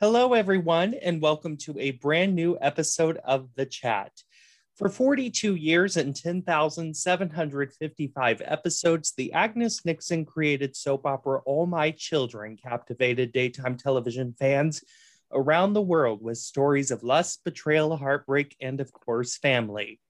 Hello, everyone, and welcome to a brand new episode of The Chat. For 42 years and 10,755 episodes, the Agnes Nixon created soap opera All My Children captivated daytime television fans around the world with stories of lust, betrayal, heartbreak, and of course, family.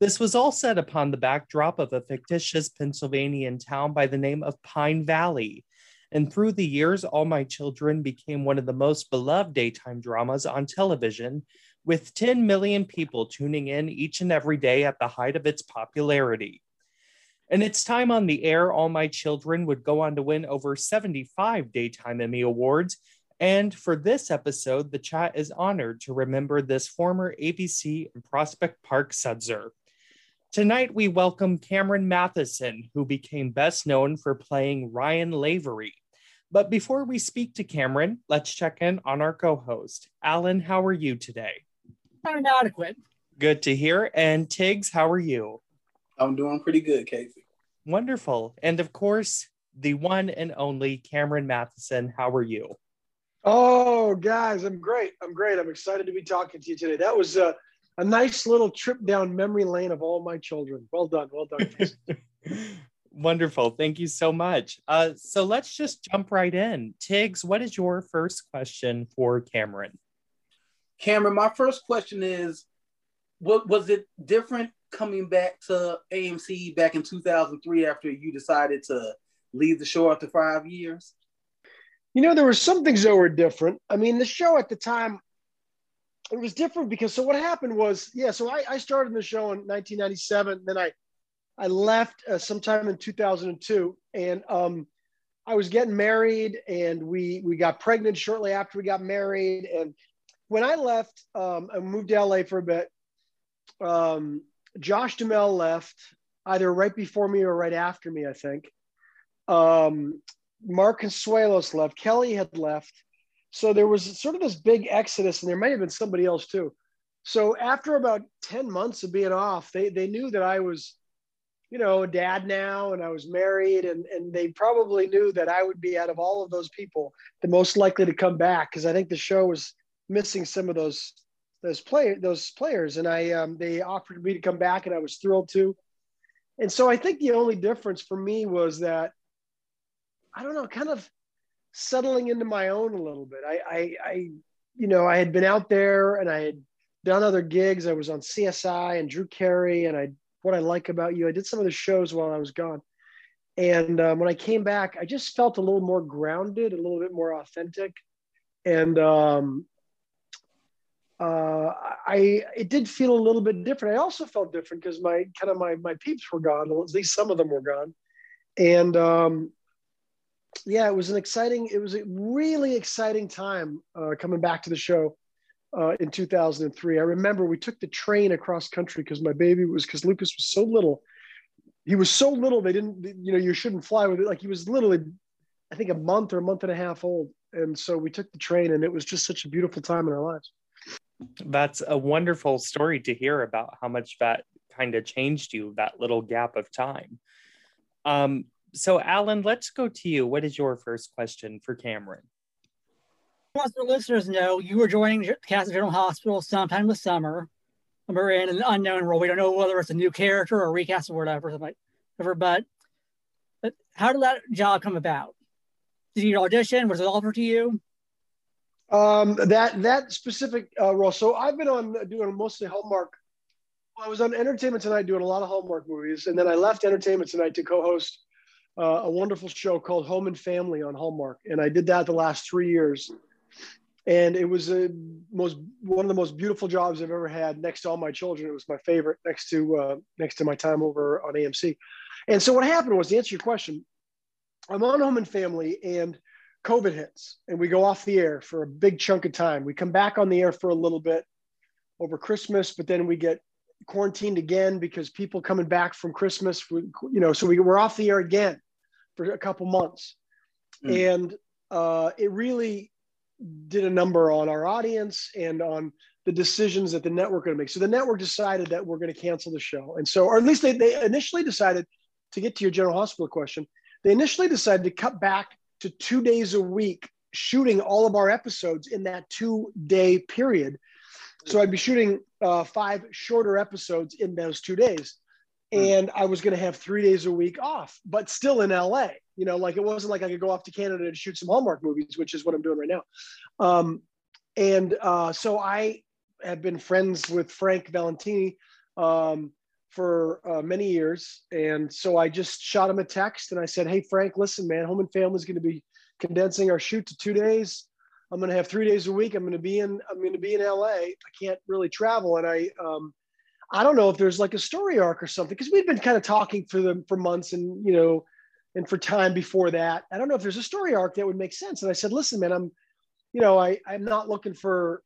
This was all set upon the backdrop of a fictitious Pennsylvanian town by the name of Pine Valley. And through the years, All My Children became one of the most beloved daytime dramas on television, with 10 million people tuning in each and every day at the height of its popularity. In its time on the air, All My Children would go on to win over 75 Daytime Emmy Awards. And for this episode, the chat is honored to remember this former ABC and Prospect Park sudser. Tonight, we welcome Cameron Mathison, who became best known for playing Ryan Lavery. But before we speak to Cameron, let's check in on our co host. Alan, how are you today? I'm adequate. Good to hear. And Tiggz, how are you? I'm doing pretty good, Casey. Wonderful. And of course, the one and only Cameron Mathison, how are you? Oh, guys, I'm great. I'm great. I'm excited to be talking to you today. That was a, a nice little trip down memory lane of all my children. Well done. Well done. Wonderful. Thank you so much. Uh, so let's just jump right in. Tiggz, what is your first question for Cameron? Cameron, my first question is what was it different coming back to AMC back in 2003 after you decided to leave the show after five years? You know, there were some things that were different. I mean, the show at the time, it was different because so what happened was, yeah, so I, I started the show in 1997. Then I, I left uh, sometime in 2002 and um, I was getting married and we, we got pregnant shortly after we got married. And when I left um, and moved to LA for a bit, um, Josh Duhamel left either right before me or right after me, I think. Um, Mark Consuelos left. Kelly had left. So there was sort of this big exodus, and there might have been somebody else too. So after about 10 months of being off, they, they knew that I was, you know, a dad now and I was married, and, and they probably knew that I would be out of all of those people the most likely to come back because I think the show was missing some of those those play those players, and I um, they offered me to come back, and I was thrilled to. And so I think the only difference for me was that I don't know, kind of settling into my own a little bit. I, I, I you know, I had been out there and I had done other gigs. I was on CSI and Drew Carey, and I what I like about you. I did some of the shows while I was gone. And um, when I came back, I just felt a little more grounded, a little bit more authentic. And um, uh, I it did feel a little bit different. I also felt different because my kind of my my peeps were gone. At least some of them were gone, and um, yeah, it was an exciting. It was a really exciting time uh, coming back to the show uh, in 2003. I remember we took the train across country because my baby was because Lucas was so little. He was so little they didn't. You know, you shouldn't fly with it. Like he was literally, I think, a month or a month and a half old. And so we took the train, and it was just such a beautiful time in our lives. That's a wonderful story to hear about how much that kind of changed you, that little gap of time. Um, so, Alan, let's go to you. What is your first question for Cameron? As the listeners know, you were joining Castle General Hospital sometime this summer. And We're in an unknown role. We don't know whether it's a new character or a recast or whatever, whatever. But, but how did that job come about? Did you audition? Was it offered to you? Um, that that specific uh, role. So I've been on doing mostly Hallmark. I was on Entertainment Tonight doing a lot of Hallmark movies, and then I left Entertainment Tonight to co-host uh, a wonderful show called Home and Family on Hallmark, and I did that the last three years. And it was a most one of the most beautiful jobs I've ever had. Next to all my children, it was my favorite. Next to uh, next to my time over on AMC. And so what happened was to answer your question, I'm on Home and Family, and COVID hits and we go off the air for a big chunk of time. We come back on the air for a little bit over Christmas, but then we get quarantined again because people coming back from Christmas, you know, so we, we're off the air again for a couple months. Mm. And uh, it really did a number on our audience and on the decisions that the network going to make. So the network decided that we're going to cancel the show. And so, or at least they, they initially decided to get to your General Hospital question, they initially decided to cut back to two days a week shooting all of our episodes in that two day period. So I'd be shooting uh, five shorter episodes in those two days. Hmm. And I was going to have three days a week off, but still in LA. You know, like it wasn't like I could go off to Canada to shoot some Hallmark movies, which is what I'm doing right now. Um, and uh, so I have been friends with Frank Valentini um, for uh, many years. And so I just shot him a text and I said, Hey, Frank, listen, man, Home and Family is going to be condensing our shoot to two days. I'm going to have three days a week. I'm going to be in, I'm going to be in LA. I can't really travel. And I, um, I don't know if there's like a story arc or something because we'd been kind of talking for them for months and, you know, and for time before that. I don't know if there's a story arc that would make sense. And I said, listen, man, I'm, you know, I, I'm not looking for,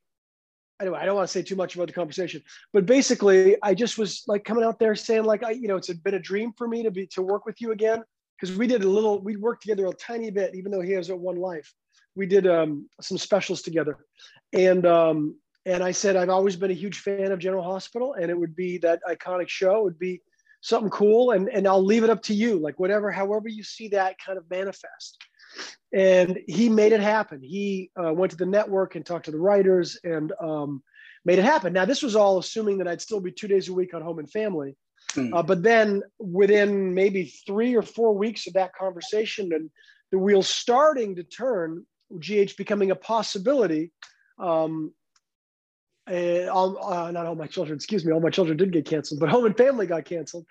anyway, I don't want to say too much about the conversation, but basically I just was like coming out there saying like, I, you know, it's been a dream for me to be, to work with you again because we did a little, we worked together a tiny bit, even though he has a one life. We did um, some specials together, and um, and I said I've always been a huge fan of General Hospital, and it would be that iconic show It would be something cool, and and I'll leave it up to you, like whatever, however you see that kind of manifest. And he made it happen. He uh, went to the network and talked to the writers and um, made it happen. Now this was all assuming that I'd still be two days a week on Home and Family, Mm. Uh, but then within maybe three or four weeks of that conversation and the wheels starting to turn, GH becoming a possibility. Um, and all, uh, not all my children, excuse me, all my children did get canceled, but Home and Family got canceled.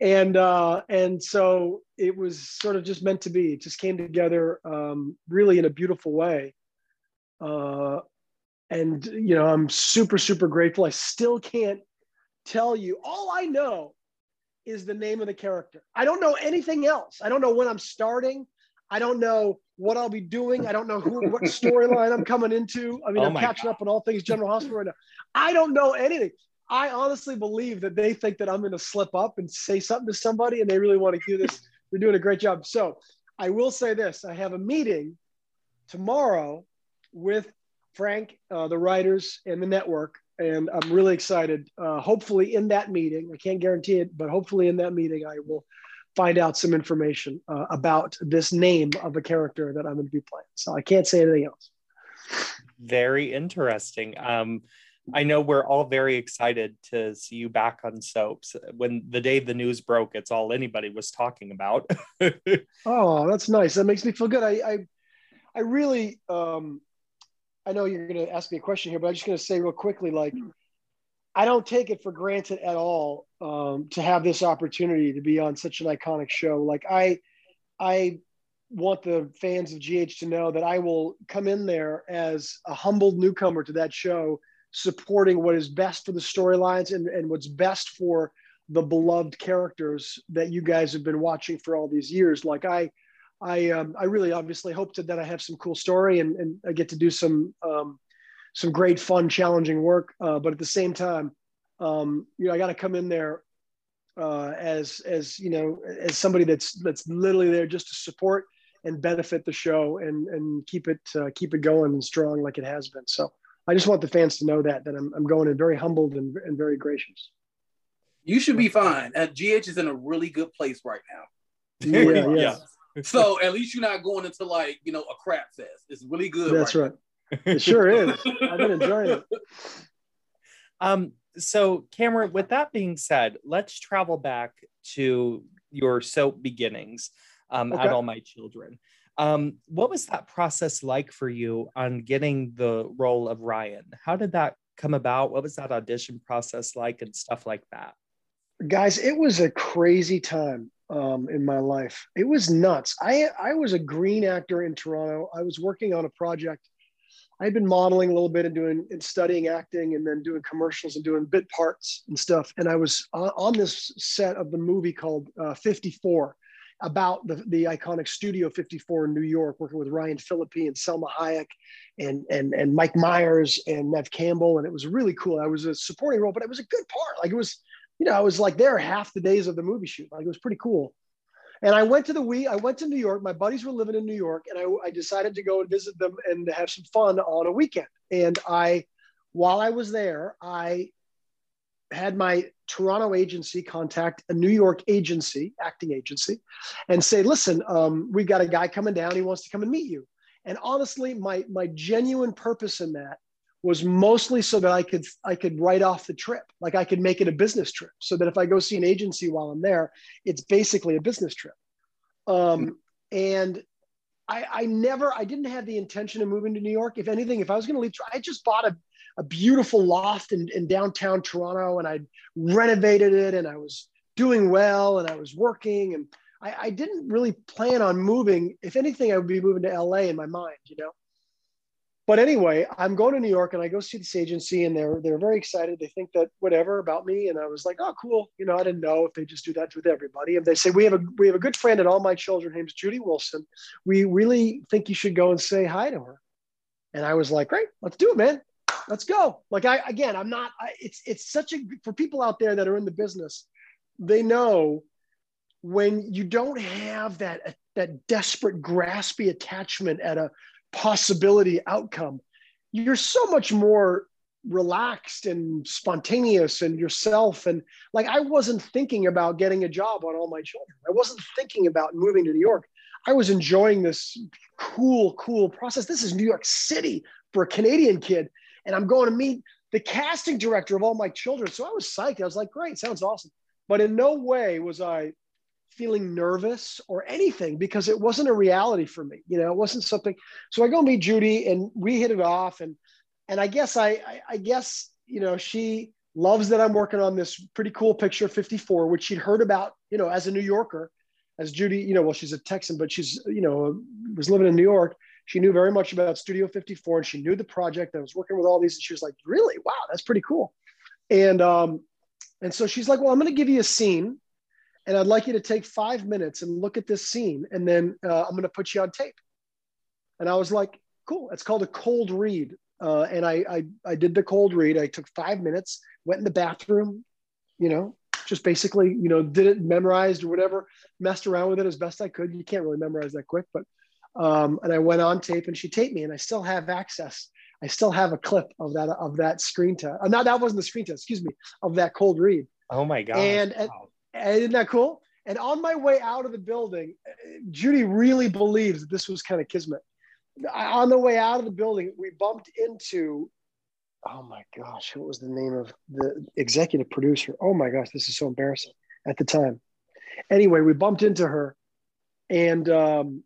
And uh, and so it was sort of just meant to be. It just came together um, really in a beautiful way. Uh, and you know, I'm super super grateful. I still can't tell you. All I know is the name of the character. I don't know anything else. I don't know when I'm starting. I don't know what I'll be doing. I don't know who, what storyline I'm coming into. I mean, oh I'm catching God. up on all things General Hospital right now. I don't know anything. I honestly believe that they think that I'm going to slip up and say something to somebody, and they really want to do this. They're doing a great job. So I will say this: I have a meeting tomorrow with Frank, uh, the writers, and the network and I'm really excited. Uh, hopefully, in that meeting, I can't guarantee it, but hopefully, in that meeting, I will find out some information uh, about this name of a character that I'm going to be playing. So I can't say anything else. Very interesting. Um, I know we're all very excited to see you back on soaps. When the day the news broke, it's all anybody was talking about. oh, that's nice. That makes me feel good. I, I, I really, um, I know you're going to ask me a question here, but I'm just going to say real quickly, like, I don't take it for granted at all um, to have this opportunity to be on such an iconic show. Like, I, I want the fans of GH to know that I will come in there as a humbled newcomer to that show, supporting what is best for the storylines and, and what's best for the beloved characters that you guys have been watching for all these years. Like, I, I um, I really obviously hope to, that I have some cool story and, and I get to do some um, some great fun challenging work. Uh, but at the same time, um, you know, I got to come in there uh, as as you know as somebody that's that's literally there just to support and benefit the show and and keep it uh, keep it going and strong like it has been. So I just want the fans to know that that I'm I'm going in very humbled and, and very gracious. You should be fine. Uh, GH is in a really good place right now. Yeah, yeah. yeah so at least you're not going into like you know a crap fest. It's really good. That's right. right. It sure is. I've been enjoying it. Um. So, Cameron, with that being said, let's travel back to your soap beginnings um, okay. at All My Children. Um, what was that process like for you on getting the role of Ryan? How did that come about? What was that audition process like and stuff like that? Guys, it was a crazy time um, in my life. It was nuts. I, I was a green actor in Toronto. I was working on a project. I had been modeling a little bit and doing and studying acting and then doing commercials and doing bit parts and stuff. And I was on, this set of the movie called uh, 54 about the, the iconic Studio 54 in New York, working with Ryan Phillippe and Salma Hayek and, and, and Mike Myers and Neve Campbell. And it was really cool. I was a supporting role, but it was a good part. Like it was, you know, I was like there half the days of the movie shoot. Like it was pretty cool. And I went to the we I went to New York. My buddies were living in New York, and I, I decided to go and visit them and have some fun on a weekend. And I, while I was there, I had my Toronto agency contact a New York agency, acting agency, and say, listen, um, we got a guy coming down. He wants to come and meet you. And honestly, my, my genuine purpose in that was mostly so that I could I could write off the trip, like I could make it a business trip, so that if I go see an agency while I'm there, it's basically a business trip. Um, and I, I never I didn't have the intention of moving to New York. If anything, if I was going to leave, I just bought a a beautiful loft in, in downtown Toronto and I renovated it and I was doing well and I was working and I, I, didn't really plan on moving. If anything, I would be moving to LA in my mind, you know. But anyway, I'm going to New York and I go see this agency and they're they're very excited. They think that whatever about me. And I was like, oh cool. You know, I didn't know if they just do that with everybody. And they say, we have a we have a good friend at all my children, name's Judy Wilson. We really think you should go and say hi to her. And I was like, great, let's do it, man let's go. Like I, again, I'm not, I, it's, it's such a, for people out there that are in the business, they know when you don't have that, that desperate graspy attachment at a possibility outcome, you're so much more relaxed and spontaneous and yourself. And like, I wasn't thinking about getting a job on all my children. I wasn't thinking about moving to New York. I was enjoying this cool, cool process. This is New York City for a Canadian kid and I'm going to meet the casting director of all my children. So I was psyched. I was like, great, sounds awesome. But in no way was I feeling nervous or anything because it wasn't a reality for me. You know, it wasn't something. So I go meet Judy and we hit it off. And and I guess I I, I guess, you know, she loves that I'm working on this pretty cool picture 54, which she'd heard about, you know, as a New Yorker, as Judy, you know, well, she's a Texan, but she's, you know, was living in New York she knew very much about Studio 54 and she knew the project. I was working with all these, and she was like, "Really? Wow, that's pretty cool." And um, and so she's like, "Well, I'm going to give you a scene, and I'd like you to take five minutes and look at this scene, and then uh, I'm going to put you on tape." And I was like, "Cool." It's called a cold read, uh, and I, I I did the cold read. I took five minutes, went in the bathroom, you know, just basically, you know, did it memorized or whatever, messed around with it as best I could. You can't really memorize that quick, but um, and I went on tape and she taped me and I still have access. I still have a clip of that of that screen test. Uh, no, that wasn't the screen test, excuse me, of that cold read. Oh my god. And, wow. And isn't that cool? And on my way out of the building, Judy really believes that this was kind of kismet. On the way out of the building, we bumped into, oh my gosh, what was the name of the executive producer? Oh my gosh, this is so embarrassing at the time. Anyway, we bumped into her and um,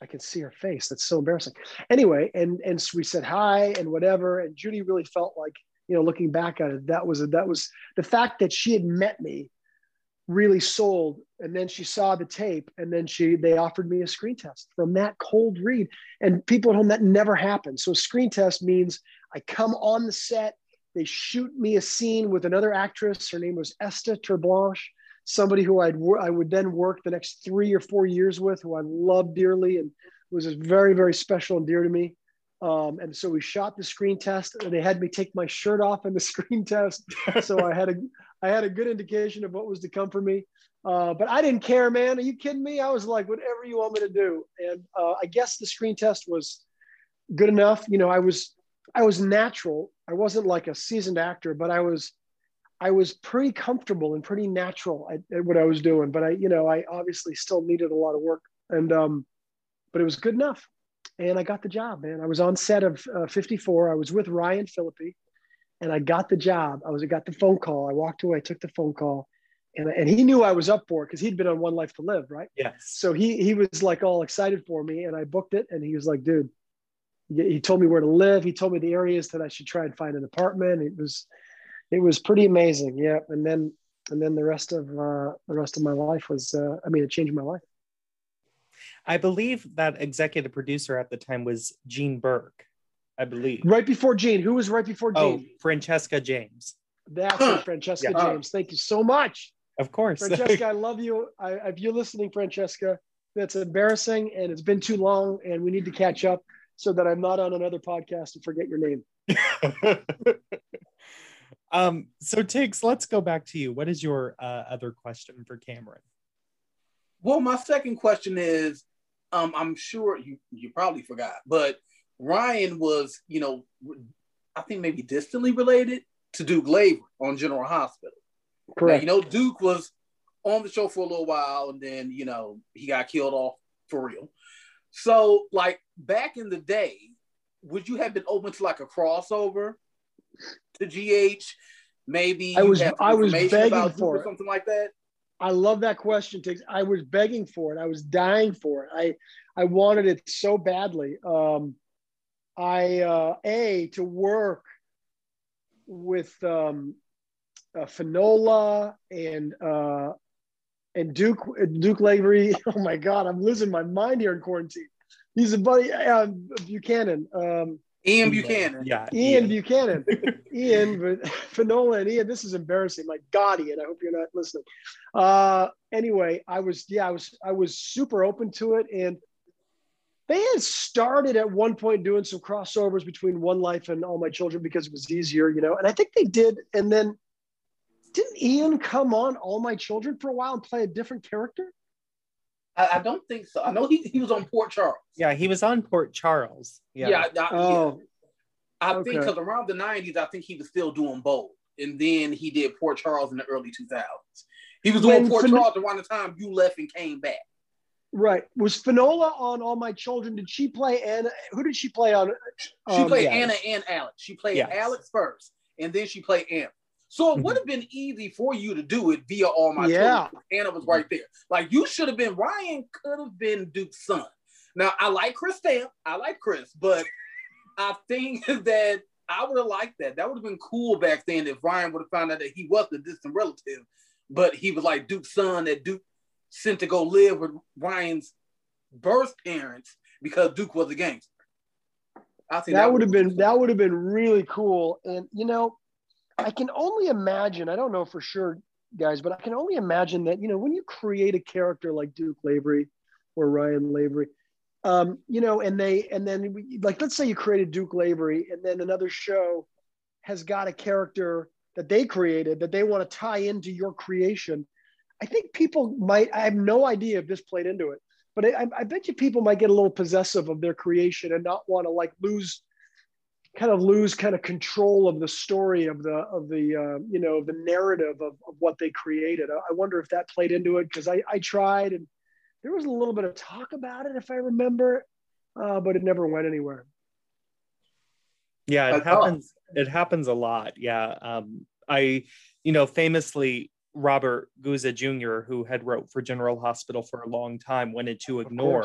I can see her face. That's so embarrassing. Anyway, and and so we said hi and whatever. And Judy really felt like, you know, looking back at it, that was a, that was the fact that she had met me really sold. And then she saw the tape, and then she they offered me a screen test from that cold read. And people at home, that never happened. So screen test means I come on the set, they shoot me a scene with another actress. Her name was Esta Terblanche somebody who I'd I would then work the next three or four years with, who I loved dearly and was very very special and dear to me. Um, and so we shot the screen test. And they had me take my shirt off in the screen test, so I had a I had a good indication of what was to come for me. Uh, but I didn't care, man. Are you kidding me? I was like, whatever you want me to do. And uh, I guess the screen test was good enough. You know, I was I was natural. I wasn't like a seasoned actor, but I was I was pretty comfortable and pretty natural at, at, what I was doing, but I, you know, I obviously still needed a lot of work, and um, but it was good enough, and I got the job, man. I was on set of uh, 54. I was with Ryan Phillippe, and I got the job. I was, I got the phone call. I walked away, took the phone call, and and he knew I was up for it because he'd been on One Life to Live, right? Yes. So he he was like all excited for me, and I booked it, and he was like, dude. He told me where to live. He told me the areas that I should try and find an apartment. It was it was pretty amazing. Yeah, and then and then the rest of uh, the rest of my life was uh, I mean it changed my life. I believe that executive producer at the time was Jean Burke. I believe right before Jean. Who was right before oh, Jean? Oh, Francesca James. That's it, Francesca yeah. James. Thank you so much. Of course, Francesca. I love you. I, if you're listening, Francesca, that's embarrassing, and it's been too long, and we need to catch up so that I'm not on another podcast and forget your name. Um, so Tiggz, let's go back to you. What is your uh, other question for Cameron? Well, my second question is, um, I'm sure you you probably forgot, but Ryan was, you know, I think maybe distantly related to Duke Lavery on General Hospital. Correct. Now, you know, Duke was on the show for a little while, and then you know he got killed off for real. So, like back in the day, would you have been open to like a crossover to GH? Maybe I was I was begging for or it. something like that. I love that question. I was begging for it. I was dying for it. I I wanted it so badly. Um, I uh, a to work with um, uh, Finola and uh, and Duke Duke Lavery. Oh my God, I'm losing my mind here in quarantine. He's a buddy uh, Buchanan. Um, Ian Buchanan. Yeah. Ian Buchanan. Ian, but Finola and Ian, this is embarrassing. My God, Ian, I hope you're not listening. Uh, anyway, I was, yeah, I was, I was super open to it. And they had started at one point doing some crossovers between One Life and All My Children because it was easier, you know, and I think they did. And then didn't Ian come on All My Children for a while and play a different character? I, I don't think so. I know he, he was on Port Charles. Yeah, he was on Port Charles. Yeah. Yeah, I, I- Oh, I okay. think because around the '90s, I think he was still doing both, and then he did Port Charles in the early 2000s. He was doing When Port Fin- Charles around the time you left and came back. right. Was Finola on All My Children? Did she play Anna? Who did she play on? She Um, played yes. Anna and Alex. She played Yes. Alex first, and then she played Anna. So it Mhm. would have been easy for you to do it via all my Yeah. children. Anna was right there. Like you should have been. Ryan could have been Duke's son. Now I like Chris Stamp. I like Chris, but I think that I would have liked that. That would have been cool back then if Ryan would have found out that he was the distant relative, but he was like Duke's son that Duke sent to go live with Ryan's birth parents because Duke was a gangster. I think that would have been cool. that would have been really cool and you know i can only imagine i don't know for sure guys but i can only imagine that you know when you create a character like duke lavery or ryan lavery um, you know and they and then we- like let's say you created duke lavery and then another show has got a character that they created that they want to tie into your creation. I think people might i have no idea if this played into it but I, I bet you people might get a little possessive of their creation and not want to like lose kind of lose kind of control of the story of the of the uh, you know the narrative of, of what they created I, I wonder if that played into it because I, I tried and there was a little bit of talk about it if i remember uh, but it never went anywhere Yeah, it happens. It happens a lot. Yeah. Um, I, you know, famously Robert Guza Jr., who had wrote for General Hospital for a long time, wanted to ignore.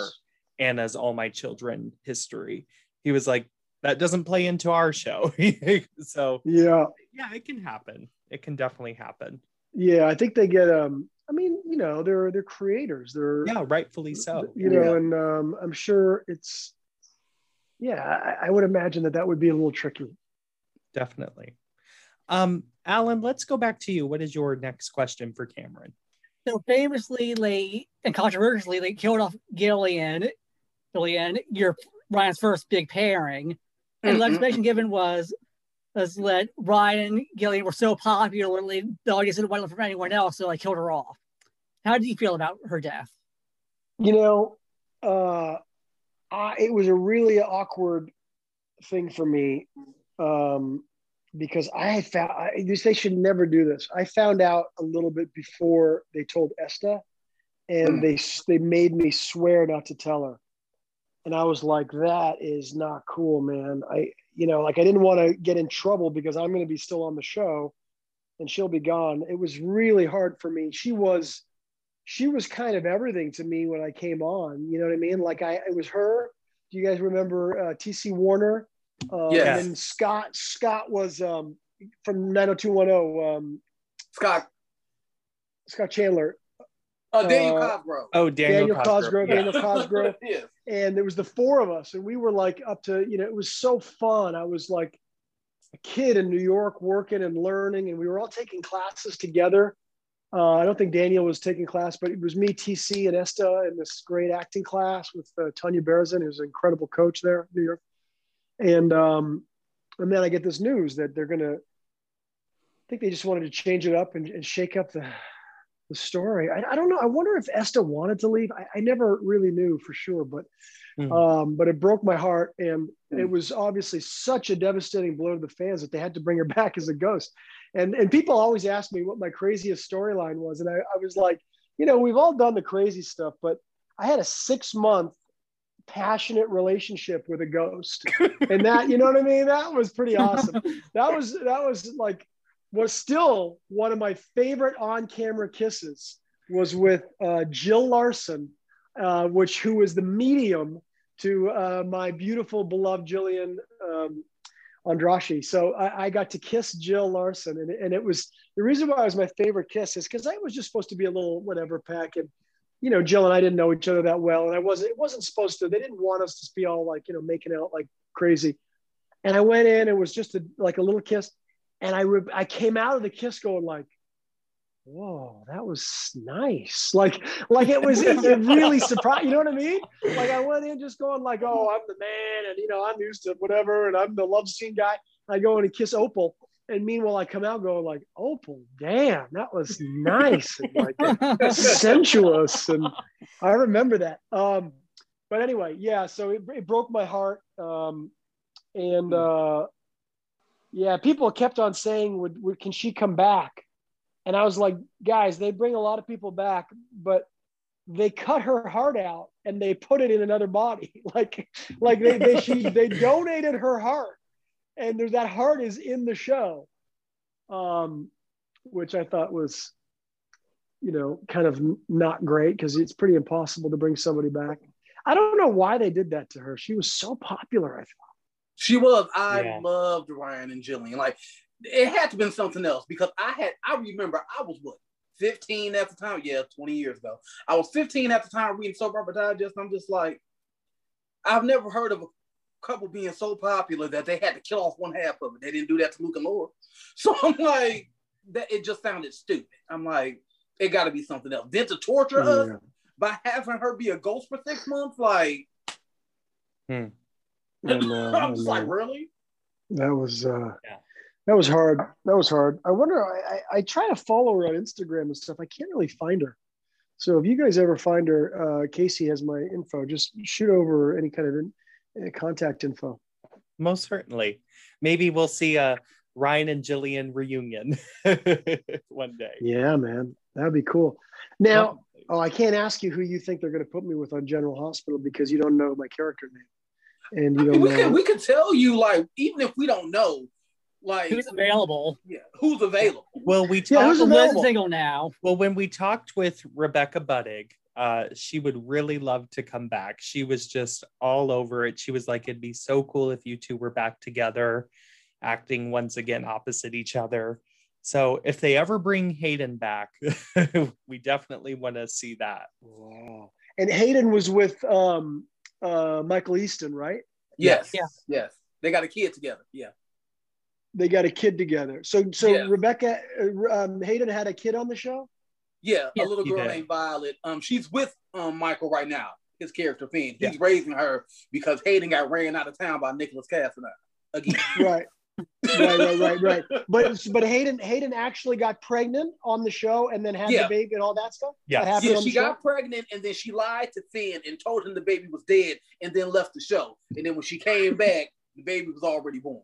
Anna's All My Children history. He was like, that doesn't play into our show. so yeah yeah, it can happen. It can definitely happen. yeah i think they get um i mean you know they're they're creators they're Yeah, rightfully so. you know Yeah. and um, i'm sure it's yeah I, I would imagine that that would be a little tricky Definitely. Um, Alan, let's go back to you. What is your next question for Cameron? So famously, they and controversially, they killed off Gillian, Gillian, your Ryan's first big pairing. And the Mhm. explanation given was was that Ryan and Gillian were so popular, the audience didn't want to from anyone else, so they killed her off. How did you feel about her death? you know uh I, it was a really awkward thing for me um because i had found I, this, they should never do this i found out a little bit before they told esta and Mm. they they made me swear not to tell her and i was like that is not cool man i you know like i didn't want to get in trouble because i'm going to be still on the show and she'll be gone it was really hard for me she was she was kind of everything to me when I came on. You know what I mean? Like I, it was her. Do you guys remember uh, TC Warner? Uh, Yes. And then Scott. Scott was um, from 90210. Um, Scott, Scott Chandler, uh, Daniel Uh, Cosgrove. Oh, Daniel, Daniel Cosgrove. Yeah. Daniel Cosgrove. yes. and there was the four of us, and we were like up to. You know, it was so fun. I was like a kid in New York working and learning, and we were all taking classes together. Uh, I don't think Daniel was taking class, but it was me, TC, and Esta in this great acting class with uh, Tanya Berezin, who's an incredible coach there in New York. And um, and then I get this news that they're gonna. I think they just wanted to change it up and, and shake up the the story. I, I don't know. I wonder if Esta wanted to leave. I, I never really knew for sure, but Mhm. um, but it broke my heart, and Mm. it was obviously such a devastating blow to the fans that they had to bring her back as a ghost. And and people always ask me what my craziest storyline was, and I, I was like, you know, we've all done the crazy stuff, but I had a six month passionate relationship with a ghost, and that you know what I mean. That was pretty awesome. that was that was like was still one of my favorite on camera kisses was with uh, Jill Larson, uh, which who was the medium to uh, my beautiful beloved Gillian um, Andrassy. So I, I got to kiss Jill Larson, and, and it was the reason why it was my favorite kiss is because I was just supposed to be a little whatever pack, and you know Jill and I didn't know each other that well, and I wasn't it wasn't supposed to. They didn't want us to be all like you know making out like crazy, and I went in. It was just a, like a little kiss, and I re- I came out of the kiss going like whoa, that was nice. Like, like it was it, it really surprised. You know what I mean? Like I went in just going like, oh, I'm the man, and you know, I'm used to whatever, and I'm the love scene guy. I go in and kiss Opal, and meanwhile, I come out going like, Opal, damn, that was nice and like sensuous, and I remember that. Um, but anyway, yeah. So it, it broke my heart, um, and uh, yeah, people kept on saying, would, would can she come back? And I was like, guys, they bring a lot of people back, but they cut her heart out and they put it in another body. like, like they they, she, they donated her heart, and there's that heart is in the show, um, which I thought was, you know, kind of not great because it's pretty impossible to bring somebody back. I don't know why they did that to her. She was so popular. I thought. She was. I Yeah. loved Ryan and Gillian. Like it had to been something else because I had. I remember I was what 15 at the time. Yeah, 20 years ago. I was 15 at the time reading soap opera digest. I'm just like, I've never heard of a couple being so popular that they had to kill off one half of it. They didn't do that to Luke and Laura. So I'm like, that it just sounded stupid. I'm like, it got to be something else. Then to torture us Yeah. by having her be a ghost for six months, like hmm. And, uh, I'm and, uh, like, really? That was uh, Yeah. that was hard. That was hard. I wonder. I, I I try to follow her on Instagram and stuff. I can't really find her. So if you guys ever find her, uh, Casey has my info. Just shoot over any kind of in, uh, contact info. Most certainly. Maybe we'll see a Ryan and Gillian reunion one day. Yeah, man, that'd be cool. Now, oh, I can't ask you who you think they're going to put me with on General Hospital because you don't know my character name, and I you mean, don't we know. can we can tell you like even if we don't know like Who's available? yeah, who's available. well, we Yeah, talked. who's Who's available? single now? Well, when we talked with Rebecca Budig, uh, she would really love to come back. She was just all over it. She was like, it'd be so cool if you two were back together, acting once again opposite each other. So if they ever bring Hayden back, we definitely want to see that. Wow. And Hayden was with um, uh, Michael Easton, right? Yes. Yeah. Yes. They got a kid together. Yeah. they got a kid together. So so Yeah. Rebecca uh, um, Hayden had a kid on the show. Yeah. Yeah, a little girl named Violet. Um, she's with um Michael right now, his character Finn. He's Yeah. raising her because Hayden got ran out of town by Nikolas Cassadine again. Right. Right, right, right, right. But but Hayden Hayden actually got pregnant on the show and then had Yeah. the baby and all that stuff. Yes. That happened Yeah, she the show? got pregnant and then she lied to Finn and told him the baby was dead and then left the show. And then when she came back, the baby was already born.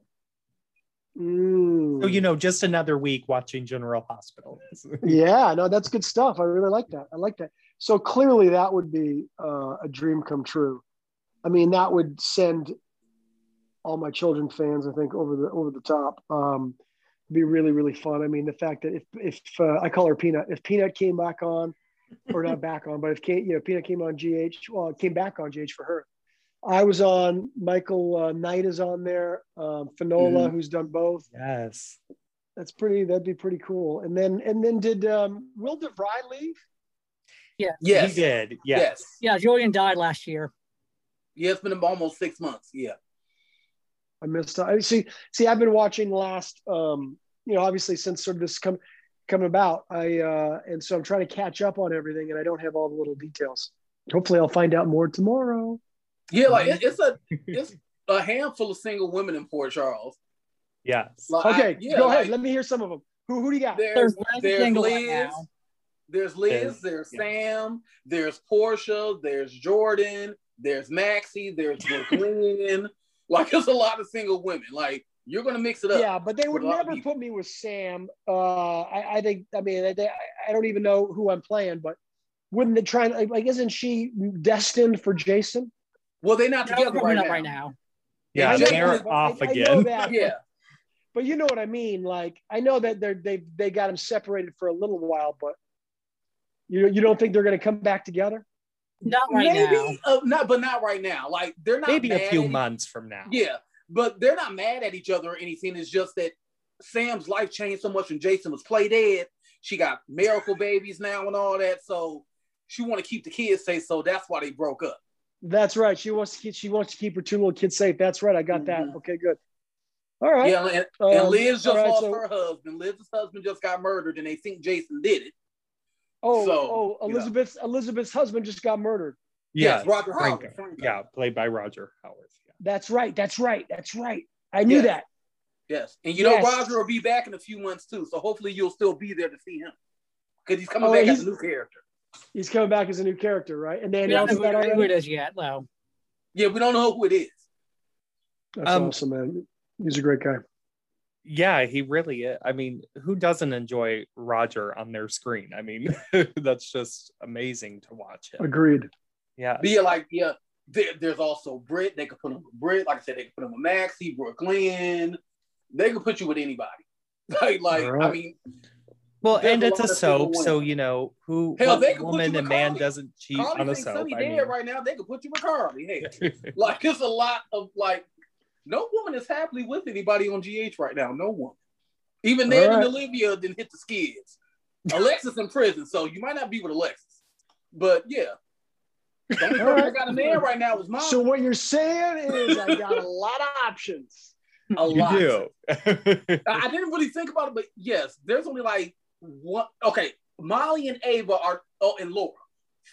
Mm. So, you know, just another week watching General Hospital. Yeah, no, that's good stuff. I really like that. I like that. So clearly, that would be uh, a dream come true. I mean, that would send all my children fans, I think, over the over the top. Um, be really, really fun. I mean, the fact that if if uh, I call her Peanut, if Peanut came back on, or not back on, but if Kate, you know, Peanut came on GH, well, it came back on GH for her. I was on. Michael uh, Knight is on there. Um, Finola, who's done both yes. that's pretty that'd be pretty cool and then and then did um will devry leave Yeah. Yes. He did. Yes. Yes. Yeah, Julian died last year. Yeah, it's been almost six months. Yeah. I missed i see see i've been watching the last um you know obviously since sort of this come come about i uh and so i'm trying to catch up on everything and i don't have all the little details hopefully i'll find out more tomorrow Yeah, like it, it's a it's a handful of single women in Port Charles. Yeah. Like, okay I- yeah, go ahead let me hear some of them who who do you got There's, There's Liz there's Liz. There's Liz, There's- there's yeah. Sam, there's Portia, there's Jordan, there's Maxie, there's Brook Lynn. like there's a lot of single women. Like you're gonna mix it up. Yeah, but they would with a lot of never put me with Sam. Uh, I, I think. I mean, they, I don't even know who I'm playing, but wouldn't they try? and- Like, isn't she destined for Jason? Well, they're not No, together probably right not now. right now. Yeah, I know they're off I, I know again. that, Yeah. but, but you know what I mean. Like, I know that they're they they got them separated for a little while, but you you don't think they're going to come back together? Not right now. Uh, not, but not right now. Like they're not Maybe a few at- months from now. Yeah, but they're not mad at each other or anything. It's just that Sam's life changed so much when Jason was play dead. She got miracle babies now and all that, so she want to keep the kids safe. So that's why they broke up. That's right. She wants to keep, she wants to keep her two little kids safe. That's right. I got that. Mhm. Okay, good. All right. Yeah, and, and Um, Liz just all right, lost so- her husband. Liz's husband just got murdered, and they think Jason did it. Oh, So, oh, you know. Elizabeth's Elizabeth's husband just got murdered. Yeah, yes, Roger Franco. Howard. Franco. yeah, played by Roger Howard. Yeah. That's right. That's right. That's right. I knew Yeah. that. Yes, and you know Roger will be back in a few months too. So hopefully you'll still be there to see him because he's coming Oh, back he's- as a new character. He's coming back as a new character, right? And they We don't announced that who, who it already. is yet, though. Yeah, we don't know who it is. That's Um, awesome, man. He's a great guy. Yeah, he really. I mean, who doesn't enjoy Roger on their screen? I mean, that's just amazing to watch him. Agreed. Yeah. Be like yeah, there, there's also Brit. They could put him with Brit. Like I said, they could put him with Maxie, Brook Lynn. They could put you with anybody. Like, like I mean, Well, and it's a lot soap, so you know who Hell, what they could woman and man Carly. doesn't cheat Carly on a soap. Sunny I mean, right now. They could put you with Carly. Hey, like it's a lot of like, no woman is happily with anybody on GH right now. No one. Even Ned and Olivia didn't hit the skids. Alexis in prison, so you might not be with Alexis. But yeah. The only person Alright. that got a man right now is mom. So what you're saying is I got a lot of options. a you lot. do. I I didn't really think about it, but yes, there's only like one. Okay, Molly and Ava are, oh, and Laura.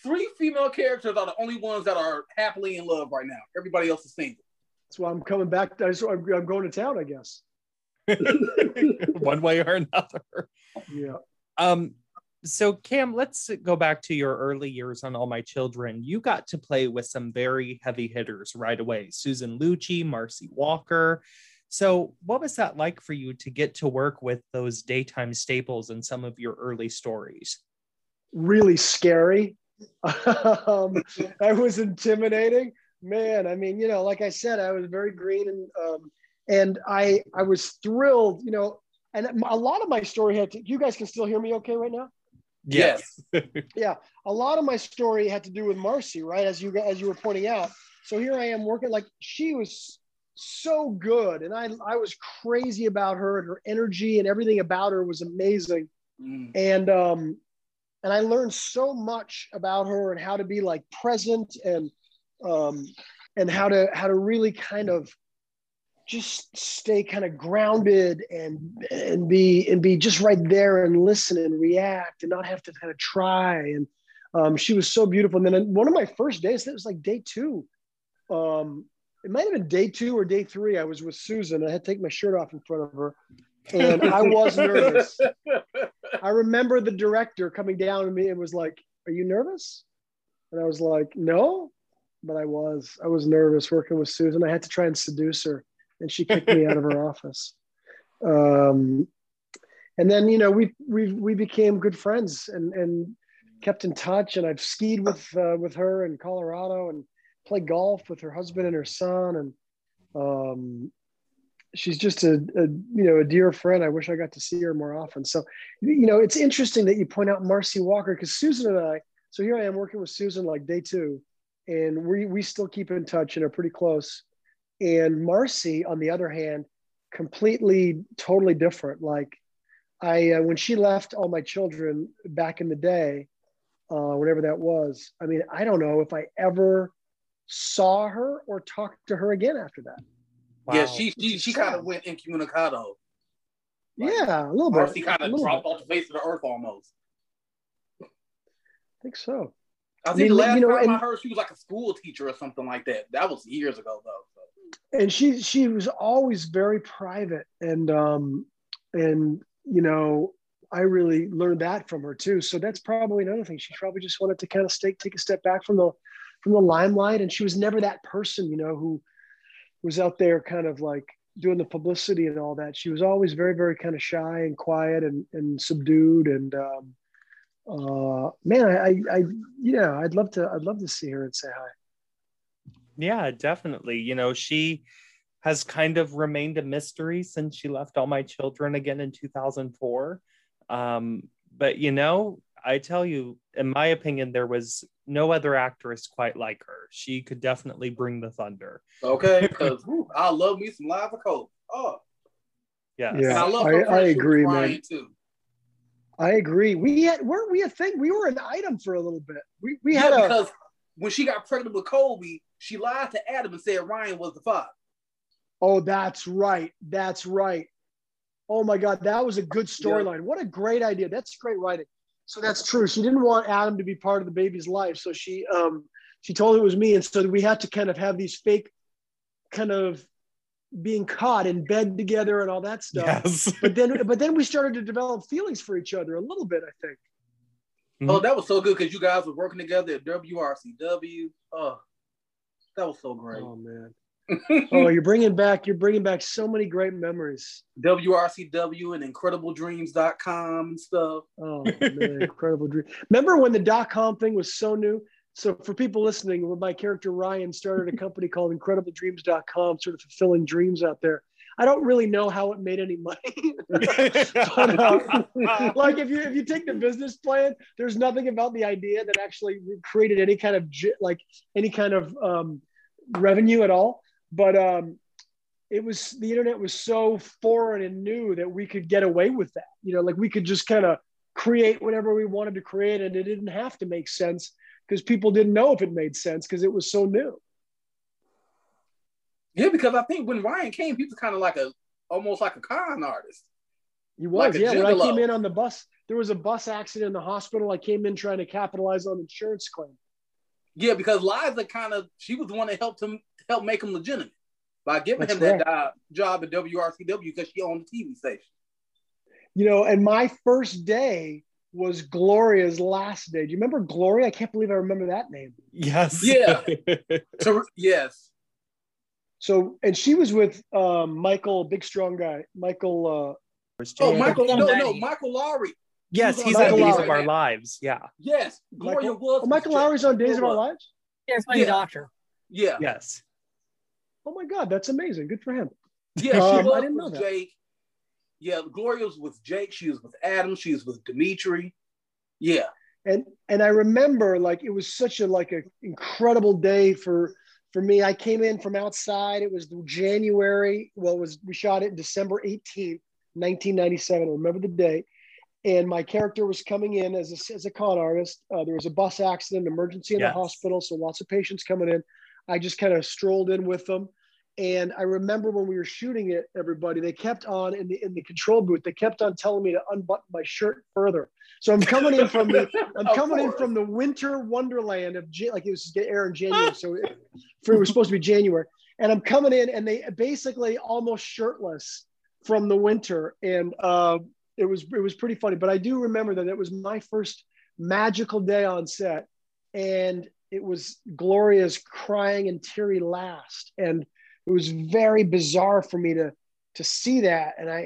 Three female characters are the only ones that are happily in love right now. Everybody else is single. That's why I'm coming back. I just, I'm, I'm going to town, I guess. One way or another. Yeah. Um, so Cam, let's go back to your early years on All My Children. You got to play with some very heavy hitters right away. Susan Lucci, Marcy Walker. So what was that like for you to get to work with those daytime staples in some of your early stories? Really scary. um, I was intimidating. Man, I mean, you know, like I said, I was very green and um, and I I was thrilled, you know, and a lot of my story had to you guys can still hear me okay right now? Yes. Yeah, a lot of my story had to do with Marcy, right? As you as you were pointing out. So here I am working like she was so good, and I I was crazy about her and her energy and everything about her was amazing. Mm. And um, and I learned so much about her and how to be like present and um, and how to how to really kind of just stay kind of grounded and and be and be just right there and listen and react and not have to kind of try. And um, she was so beautiful. And then one of my first days it was like day two. Um, it might have been day two or day three. I was with susan. I had to take my shirt off in front of her. And i was nervous. I remember the director coming down to me and was like are you nervous? And i was like no but i was i was nervous working with susan i had to try and seduce her and she kicked me out of her office. Um, and then you know we we we became good friends and and kept in touch. And I've skied with uh, with her in Colorado and played golf with her husband and her son. And um, she's just a, a you know a dear friend. I wish I got to see her more often. So you know it's interesting that you point out Marcy Walker because Susan and I. So here I am working with Susan like day two, and we we still keep in touch and are pretty close and Marcy, on the other hand, completely, totally different. Like I, uh, when she left all my children back in the day, uh, whatever that was, I mean, I don't know if I ever saw her or talked to her again after that. Yeah, she she, she kind of went incommunicado. Like, yeah, a little bit. Marcy kind of dropped bit. off the face of the earth almost. I think so. I I think mean, the last you know, time I heard she was like a school teacher or something like that. That was years ago though. So. and she she was always very private and um and you know I really learned that from her too. So that's probably another thing. She probably just wanted to kind of stay, take a step back from the from the limelight, and she was never that person, you know, who was out there kind of like doing the publicity and all that. She was always very, very kind of shy and quiet and and subdued. And um, uh, man, I, I, yeah, I'd love to, I'd love to see her and say hi. Yeah, definitely. You know, she has kind of remained a mystery since she left All My Children again in 2004. Um, but you know, I tell you, in my opinion, there was no other actress quite like her. She could definitely bring the thunder. Okay, because I love me some Liza Cole. Oh, yeah, yeah. I love. I, I agree, man. Too. I agree. We had weren't we a thing? We were an item for a little bit. We we had a because when she got pregnant with Colby, she lied to Adam and said Ryan was the father. Oh, that's right. That's right. Oh my God, that was a good storyline. Yeah. What a great idea. That's great writing. So that's true. She didn't want Adam to be part of the baby's life. So she um she told him it was me. And so we had to kind of have these fake kind of being caught in bed together and all that stuff. Yes. but then but then we started to develop feelings for each other a little bit, I think. Mm-hmm. Oh, that was so good because you guys were working together at WRCW. Oh, that was so great. Oh man. oh, you're bringing back you're bringing back so many great memories. WRCW and IncredibleDreams.com and stuff. Oh man, incredible dream. Remember when the dot com thing was so new? So for people listening, when my character Ryan started a company called IncredibleDreams.com, sort of fulfilling dreams out there. I don't really know how it made any money. but, uh, like if you if you take the business plan, there's nothing about the idea that actually created any kind of like any kind of um, revenue at all. But um, it was the internet was so foreign and new that we could get away with that. You know, like we could just kind of create whatever we wanted to create, and it didn't have to make sense because people didn't know if it made sense because it was so new. Yeah, because I think when Ryan came, he was kind of like a almost like a con artist. He was, like yeah. When I came in on the bus, there was a bus accident in the hospital. I came in trying to capitalize on insurance claim. Yeah, because Liza kind of she was the one that helped him help make him legitimate by giving That's him right. that uh, job at WRCW because she owned the TV station. You know, and my first day was Gloria's last day. Do you remember Gloria? I can't believe I remember that name. Yes. Yeah. so yes. So and she was with um, Michael, big strong guy, Michael. Uh, oh, Michael! No, no, Michael Lowry. Yes, he's on Days of Our Lives. Yeah. Yes, Gloria Michael, was. Oh, Michael Lowry's on Days of Our Lives. Yes, my yeah. doctor. Yeah. Yes. Oh my God, that's amazing. Good for him. Yeah, um, was I didn't know that. Jake. Yeah, Gloria was with Jake. She was with Adam. She was with Dimitri. Yeah. And and I remember like it was such a like an incredible day for for me. I came in from outside. It was January. Well, it was we shot it December 18th, 1997. I remember the day and my character was coming in as a, as a con artist. Uh, there was a bus accident, emergency in yes. the hospital, so lots of patients coming in. I just kind of strolled in with them, and I remember when we were shooting it, everybody they kept on in the in the control booth. They kept on telling me to unbutton my shirt further. So I'm coming in from the I'm coming in from the winter wonderland of like it was air in January, so it, it was supposed to be January, and I'm coming in, and they basically almost shirtless from the winter, and uh, it was it was pretty funny. But I do remember that it was my first magical day on set, and it was Gloria's crying and teary last, and it was very bizarre for me to to see that, and I,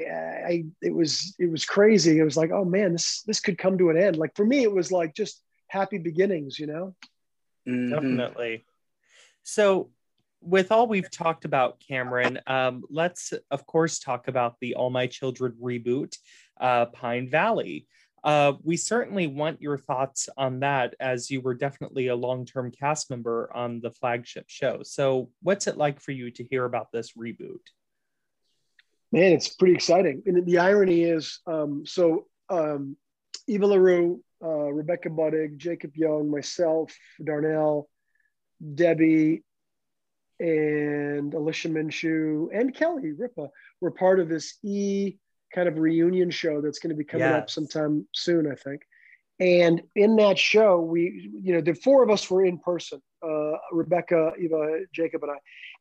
I it was it was crazy. It was like, oh man, this this could come to an end. Like for me, it was like just happy beginnings, you know. Mm-hmm. Definitely. So with all we've talked about, Cameron, um, let's of course talk about the All My Children reboot, uh, Pine Valley. Uh, we certainly want your thoughts on that, as you were definitely a long-term cast member on the flagship show. So, what's it like for you to hear about this reboot? Man, it's pretty exciting. And the irony is, um, so um, Eva LaRue, uh, Rebecca Budig, Jacob Young, myself, Darnell, Debbie, and Alicia Minshew and Kelly Ripa were part of this E kind of reunion show that's going to be coming yes. up sometime soon, I think. And in that show, we, you know, the four of us were in person, uh, Rebecca, Eva, Jacob, and I.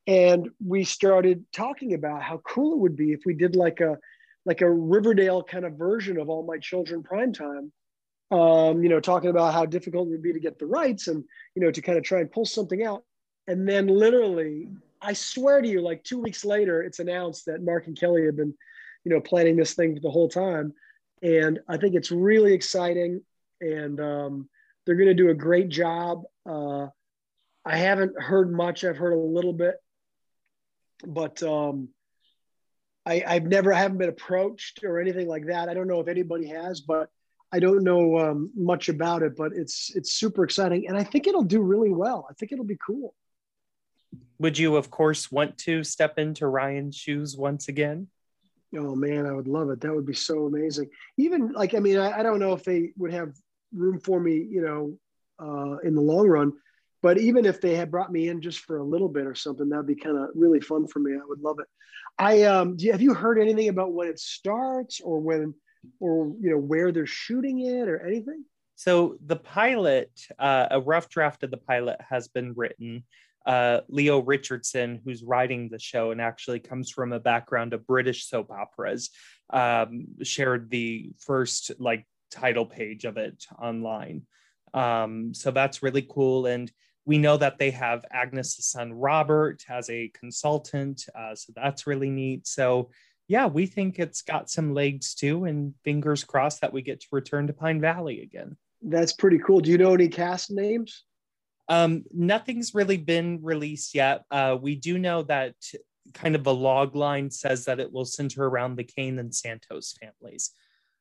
And we started talking about how cool it would be if we did like a, like a Riverdale kind of version of All My Children primetime. Um, you know, talking about how difficult it would be to get the rights and you know to kind of try and pull something out. And then literally, I swear to you, like two weeks later, it's announced that Mark and Kelly have been, you know, planning this thing the whole time. And I think it's really exciting. And um, they're going to do a great job. Uh, I haven't heard much. I've heard a little bit, but um, I, I've never I haven't been approached or anything like that. I don't know if anybody has, but I don't know um, much about it. But it's it's super exciting, and I think it'll do really well. I think it'll be cool. Would you, of course, want to step into Ryan's shoes once again? Oh man, I would love it. That would be so amazing. Even like, I mean, I, I don't know if they would have room for me, you know, uh, in the long run. But even if they had brought me in just for a little bit or something, that'd be kind of really fun for me. I would love it. I um, you, have you heard anything about when it starts or when, or you know, where they're shooting it or anything? So the pilot, uh, a rough draft of the pilot has been written uh, Leo Richardson, who's writing the show and actually comes from a background of British soap operas, um, shared the first like title page of it online. Um, so that's really cool. And we know that they have Agnes' son Robert as a consultant. Uh, so that's really neat. So yeah, we think it's got some legs too, and fingers crossed that we get to return to Pine Valley again. That's pretty cool. Do you know any cast names? Um, nothing's really been released yet. Uh, we do know that kind of a log line says that it will center around the Kane and Santos families.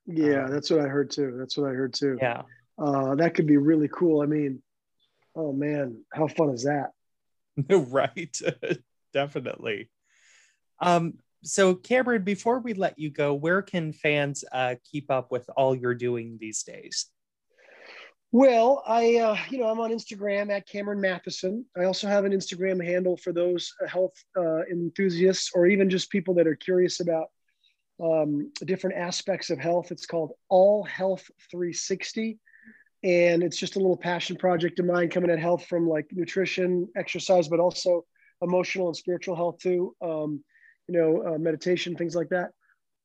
Yeah, um, that's what I heard too. That's what I heard too. Yeah. Uh, that could be really cool. I mean, oh man, how fun is that? right. Definitely. Um, so Cameron, before we let you go, where can fans uh, keep up with all you're doing these days? Well, I, uh, you know, I'm on Instagram at Cameron Mathison. I also have an Instagram handle for those uh, health uh, enthusiasts or even just people that are curious about um, different aspects of health. It's called All Health 360. And it's just a little passion project of mine coming at health from like nutrition, exercise, but also emotional and spiritual health too. Um, you know, uh, meditation, things like that.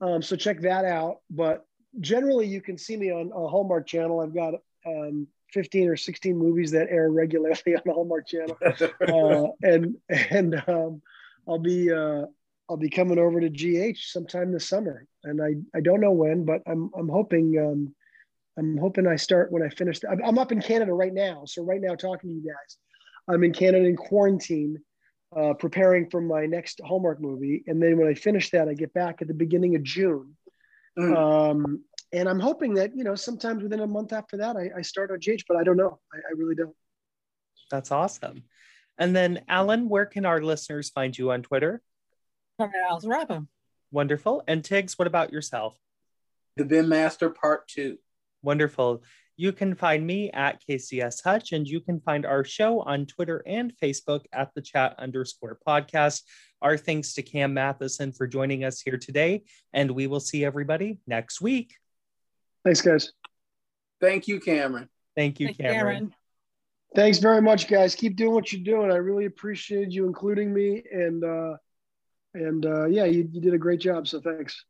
Um, so check that out. But generally, you can see me on a Hallmark channel. I've got um, 15 or 16 movies that air regularly on the Hallmark Channel, uh, and and um, I'll be uh, I'll be coming over to GH sometime this summer, and I I don't know when, but I'm I'm hoping um, I'm hoping I start when I finish. The, I'm up in Canada right now, so right now talking to you guys, I'm in Canada in quarantine. Uh, preparing for my next Hallmark movie, and then when I finish that, I get back at the beginning of June, Mm. Um, and I'm hoping that you know sometimes within a month after that I, I start on GH, but I don't know. I, I, really don't. That's awesome. And then Alan, where can our listeners find you on Twitter? I'm Alice Rapham. Wonderful. And Tiggz, what about yourself? The Bin Master Part Two. Wonderful. You can find me at KCS Hutch, and you can find our show on Twitter and Facebook at the chat underscore podcast. Our thanks to Cam Mathison for joining us here today, and we will see everybody next week. Thanks, guys. Thank you, Cameron. Thank you, Thank Cameron. Cameron. Thanks very much, guys. Keep doing what you're doing. I really appreciated you including me, and uh, and uh, yeah, you, you did a great job. So thanks.